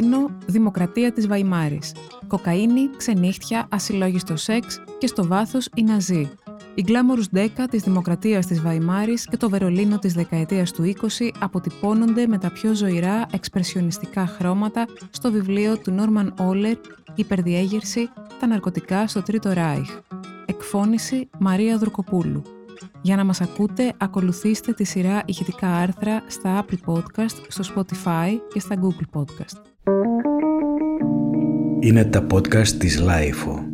Βερολίνο, δημοκρατία της Βαϊμάρης. Κοκαίνη, ξενύχτια, ασυλλόγιστο σεξ και στο βάθος η Ναζί. Η γκλάμορους ντέκα της δημοκρατίας της Βαϊμάρης και το Βερολίνο της δεκαετίας του 20 αποτυπώνονται με τα πιο ζωηρά εξπρεσιονιστικά χρώματα στο βιβλίο του Νόρμαν Όλερ «Υπερδιέγερση, τα ναρκωτικά στο Τρίτο Ράιχ». Εκφώνηση Μαρία Δουρκοπούλου. Για να μας ακούτε, ακολουθήστε τη σειρά ηχητικά άρθρα στα Apple Podcast, στο Spotify και στα Google Podcast. Είναι τα podcast της Lifeo.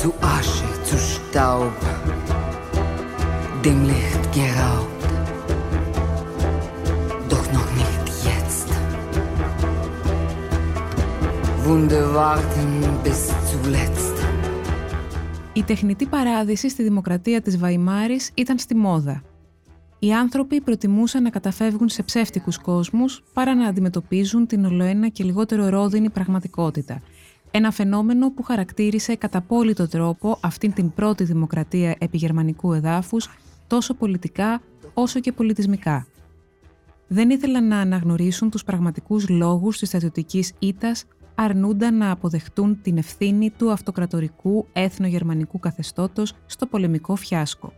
Zu Asche, zu Staub, dem Licht geraubt. Wunde warten bis zuletzt. Η τεχνητή παράδειση στη δημοκρατία της Βαϊμάρης ήταν στη μόδα. Οι άνθρωποι προτιμούσαν να καταφεύγουν σε ψεύτικους κόσμους παρά να αντιμετωπίζουν την ολοένα και λιγότερο ρόδινη πραγματικότητα. Ένα φαινόμενο που χαρακτήρισε κατά απόλυτο τρόπο αυτήν την πρώτη δημοκρατία επιγερμανικού εδάφους τόσο πολιτικά όσο και πολιτισμικά. Δεν ήθελαν να αναγνωρίσουν τους πραγματικούς λόγους της στρατιωτικής ήττας αρνούνταν να αποδεχτούν την ευθύνη του αυτοκρατορικού έθνο-γερμανικού καθεστώτος στο πολεμικό φιάσκο.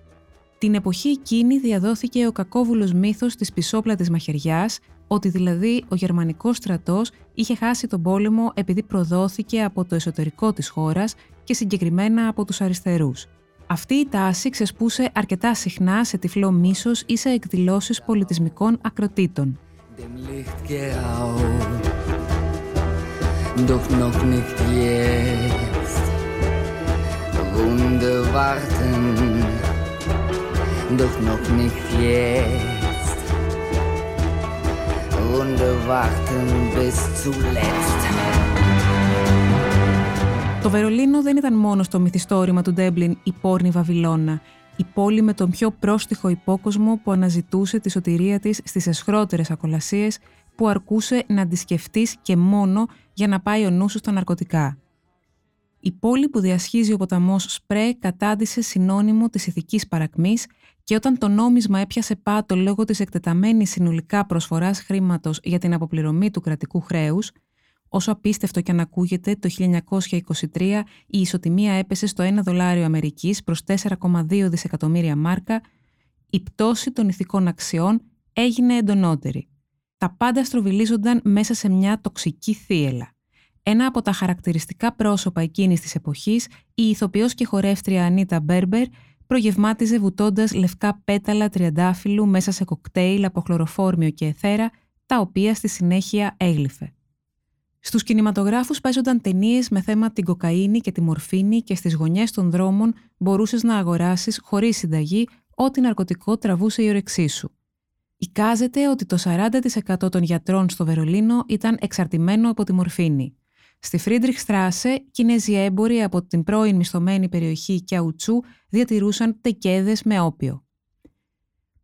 Την εποχή εκείνη διαδόθηκε ο κακόβουλος μύθος της πισόπλατης μαχαιριάς, ότι δηλαδή ο γερμανικός στρατός είχε χάσει τον πόλεμο επειδή προδόθηκε από το εσωτερικό της χώρας και συγκεκριμένα από τους αριστερούς. Αυτή η τάση ξεσπούσε αρκετά συχνά σε τυφλό μίσος ή σε εκδηλώσεις πολιτισμικών ακροτήτων. Dem Licht geraubt. Doch noch nicht jetzt. Wunde warten. Doch noch nicht jetzt. Wunde warten bis zuletzt. Το Βερολίνο δεν ήταν μόνο στο μυθιστόρημα του Ντέμπλιν η πόρνη Βαβυλώνα, η πόλη με τον πιο πρόστιχο υπόκοσμο που αναζητούσε τη σωτηρία της στις εσχρότερες ακολασίες που αρκούσε να τη σκεφτείς και μόνο για να πάει ο νους σου στα ναρκωτικά. Η πόλη που διασχίζει ο ποταμός Σπρέ κατάντησε συνώνυμο της ηθικής παρακμής και όταν το νόμισμα έπιασε πάτο λόγω της εκτεταμένης συνολικά προσφοράς χρήματος για την αποπληρωμή του κρατικού χρέους, όσο απίστευτο και αν ακούγεται, το 1923 η ισοτιμία έπεσε στο 1 δολάριο Αμερικής προς 4,2 δισεκατομμύρια μάρκα, η πτώση των ηθικών αξιών έγινε εντονότερη. Τα πάντα στροβιλίζονταν μέσα σε μια τοξική θύελα. Ένα από τα χαρακτηριστικά πρόσωπα εκείνης της εποχής, η ηθοποιός και χορεύτρια Ανίτα Μπέρμπερ, προγευμάτιζε βουτώντας λευκά πέταλα τριαντάφυλλου μέσα σε κοκτέιλ από χλωροφόρμιο και εθέρα, τα οποία στη συνέχεια έγλυφε. Στους κινηματογράφους παίζονταν ταινίες με θέμα την κοκαίνη και τη μορφήνη και στις γωνιές των δρόμων μπορούσες να αγοράσεις χωρίς συνταγή ό,τι ναρκωτικό τραβούσε η όρεξή σου. Εικάζεται ότι το 40% των γιατρών στο Βερολίνο ήταν εξαρτημένο από τη μορφήνη. Στη Φρίντριχ Στράσε, Κινέζοι έμποροι από την πρώην μισθωμένη περιοχή Κιαουτσού διατηρούσαν τεκέδες με όπιο.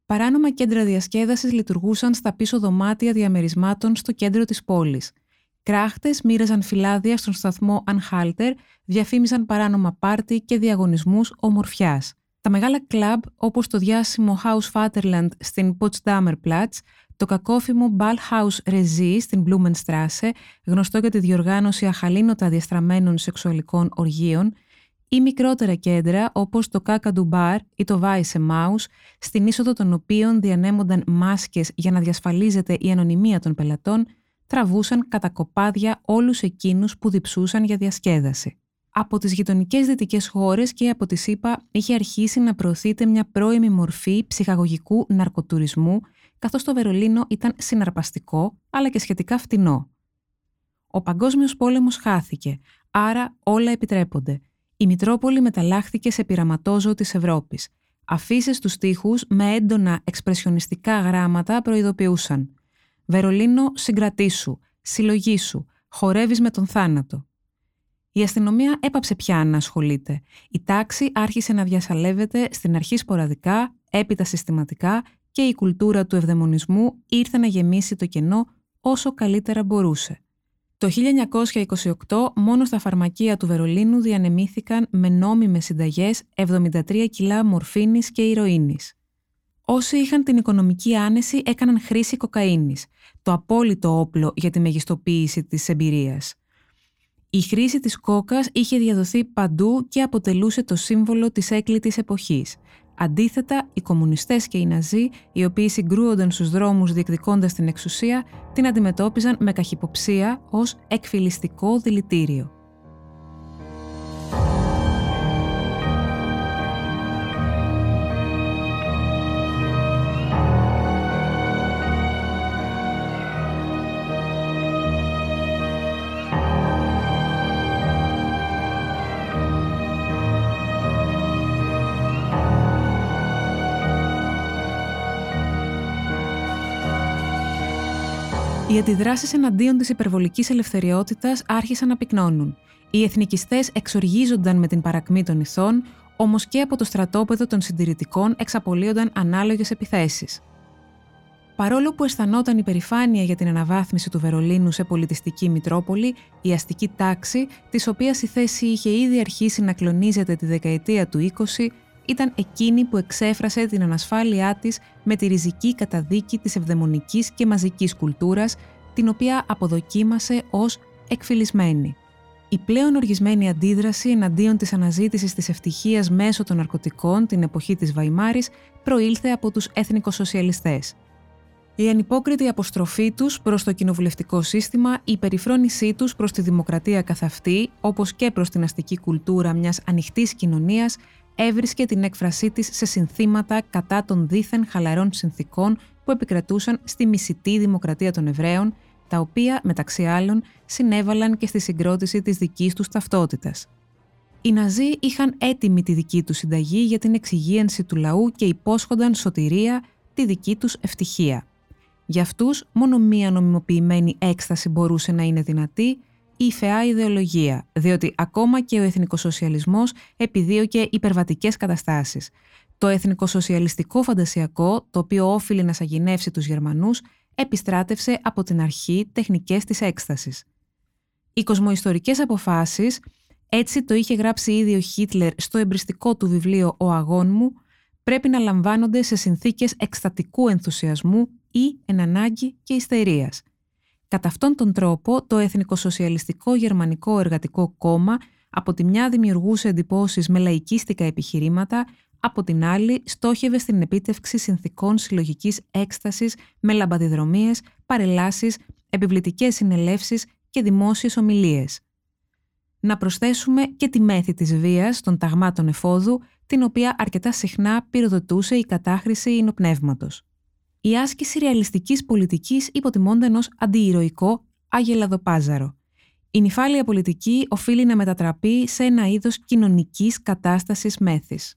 Παράνομα κέντρα διασκέδασης λειτουργούσαν στα πίσω δωμάτια διαμερισμάτων στο κέντρο της πόλης. Κράχτες μοίραζαν φυλάδια στον σταθμό Ανχάλτερ, διαφήμιζαν παράνομα πάρτι και διαγωνισμούς ομορφιάς. Τα μεγάλα κλαμπ όπως το διάσημο House Vaterland στην Potsdamer Platz, το κακόφημο Ballhaus Regie στην Blumenstrasse, γνωστό για τη διοργάνωση αχαλήνοτα διαστραμμένων σεξουαλικών οργείων, ή μικρότερα κέντρα όπως το Kakadu Bar ή το Weisse Maus, στην είσοδο των οποίων διανέμονταν μάσκες για να διασφαλίζεται η ανωνυμία των πελατών, τραβούσαν κατά κοπάδια όλους εκείνους που διψούσαν για διασκέδαση από τις γειτονικές δυτικές χώρες και από τη ΣΥΠΑ είχε αρχίσει να προωθείται μια πρώιμη μορφή ψυχαγωγικού ναρκοτουρισμού, καθώς το Βερολίνο ήταν συναρπαστικό, αλλά και σχετικά φτηνό. Ο παγκόσμιος πόλεμος χάθηκε, άρα όλα επιτρέπονται. Η Μητρόπολη μεταλλάχθηκε σε πειραματόζω της Ευρώπης. Αφήσει στους τοίχους με έντονα εξπρεσιονιστικά γράμματα προειδοποιούσαν «Βερολίνο, συγκρατήσου, συλλογήσου, χορεύεις με τον θάνατο». Η αστυνομία έπαψε πια να ασχολείται. Η τάξη άρχισε να διασαλεύεται στην αρχή σποραδικά, έπειτα συστηματικά και η κουλτούρα του ευδαιμονισμού ήρθε να γεμίσει το κενό όσο καλύτερα μπορούσε. Το 1928 μόνο στα φαρμακεία του Βερολίνου διανεμήθηκαν με νόμιμες συνταγές 73 κιλά μορφίνης και ηρωίνης. Όσοι είχαν την οικονομική άνεση έκαναν χρήση κοκαίνης, το απόλυτο όπλο για τη μεγιστοποίηση της εμπειρίας. Η χρήση της κόκας είχε διαδοθεί παντού και αποτελούσε το σύμβολο της έκλητης εποχής. Αντίθετα, οι κομμουνιστές και οι Ναζί, οι οποίοι συγκρούονταν στους δρόμους διεκδικώντας την εξουσία, την αντιμετώπιζαν με καχυποψία ως εκφυλιστικό δηλητήριο. Οι αντιδράσεις εναντίον της υπερβολικής ελευθεριότητας άρχισαν να πυκνώνουν. Οι εθνικιστές εξοργίζονταν με την παρακμή των ηθών, όμως και από το στρατόπεδο των συντηρητικών εξαπολύονταν ανάλογες επιθέσεις. Παρόλο που αισθανόταν υπερηφάνεια για την αναβάθμιση του Βερολίνου σε πολιτιστική Μητρόπολη, η αστική τάξη, της οποίας η θέση είχε ήδη αρχίσει να κλονίζεται τη δεκαετία του 20, ήταν εκείνη που εξέφρασε την ανασφάλειά της με τη ριζική καταδίκη της ευδαιμονικής και μαζικής κουλτούρας, την οποία αποδοκίμασε ως εκφυλισμένη. Η πλέον οργισμένη αντίδραση εναντίον της αναζήτησης της ευτυχίας μέσω των ναρκωτικών την εποχή της Βαϊμάρης προήλθε από τους εθνικοσοσιαλιστές. Η ανυπόκριτη αποστροφή τους προς το κοινοβουλευτικό σύστημα, η περιφρόνησή τους προς τη δημοκρατία καθ' αυτή, όπως και προς την αστική κουλτούρα μιας ανοιχτής κοινωνίας, έβρισκε την έκφρασή της σε συνθήματα κατά των δίθεν χαλαρών συνθήκων που επικρατούσαν στη μισητή δημοκρατία των Εβραίων, τα οποία, μεταξύ άλλων, συνέβαλαν και στη συγκρότηση της δικής τους ταυτότητας. Οι Ναζί είχαν έτοιμη τη δική τους συνταγή για την εξυγίανση του λαού και υπόσχονταν σωτηρία τη δική τους ευτυχία. Για αυτούς, μόνο μία νομιμοποιημένη έκσταση μπορούσε να είναι δυνατή η φαιά ιδεολογία, διότι ακόμα και ο εθνικοσοσιαλισμός επιδίωκε υπερβατικές καταστάσεις. Το εθνικοσοσιαλιστικό φαντασιακό, το οποίο όφιλε να σαγηνεύσει τους Γερμανούς, επιστράτευσε από την αρχή τεχνικές της έκστασης. Οι κοσμοϊστορικές αποφάσεις, έτσι το είχε γράψει ήδη ο Χίτλερ στο εμπριστικό του βιβλίο «Ο αγών μου», πρέπει να λαμβάνονται σε συνθήκες εκστατικού ενθουσιασμού ή εν ανάγκη και ιστερίας – Κατά αυτόν τον τρόπο, το Εθνικοσοσιαλιστικό Γερμανικό Εργατικό Κόμμα από τη μια δημιουργούσε εντυπώσεις με λαϊκίστικα επιχειρήματα, από την άλλη στόχευε στην επίτευξη συνθήκων συλλογικής έκστασης με λαμπαδιδρομίες, παρελάσεις, επιβλητικές συνελεύσεις και δημόσιες ομιλίες. Να προσθέσουμε και τη μέθη της βίας των ταγμάτων εφόδου, την οποία αρκετά συχνά πυροδοτούσε η κατάχρηση υνοπνεύματος η άσκηση ρεαλιστικής πολιτικής υποτιμώνταν ως αντιηρωικό αγελαδοπάζαρο. Η νυφάλια πολιτική οφείλει να μετατραπεί σε ένα είδος κοινωνικής κατάστασης μέθης.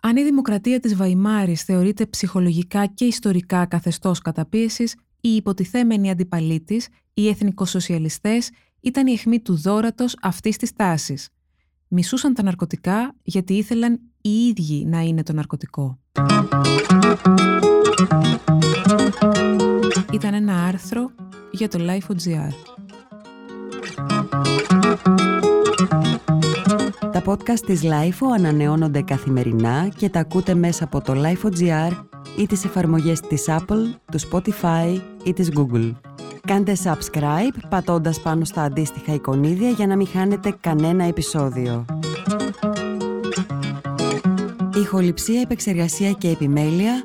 Αν η δημοκρατία της Βαϊμάρης θεωρείται ψυχολογικά και ιστορικά καθεστώς καταπίεσης, οι υποτιθέμενοι αντιπαλοί της, οι εθνικοσοσιαλιστές, ήταν η αιχμή του δόρατος αυτής της τάσης. Μισούσαν τα ναρκωτικά γιατί ήθελαν οι ίδιοι να είναι το ναρκωτικό. Ήταν ένα άρθρο για το Life.gr. Τα podcast της LIFO ανανεώνονται καθημερινά και τα ακούτε μέσα από το Life.gr ή τις εφαρμογές της Apple, του Spotify ή της Google. Κάντε subscribe πατώντας πάνω στα αντίστοιχα εικονίδια για να μην χάνετε κανένα επεισόδιο. Ηχοληψία, επεξεργασία και επιμέλεια,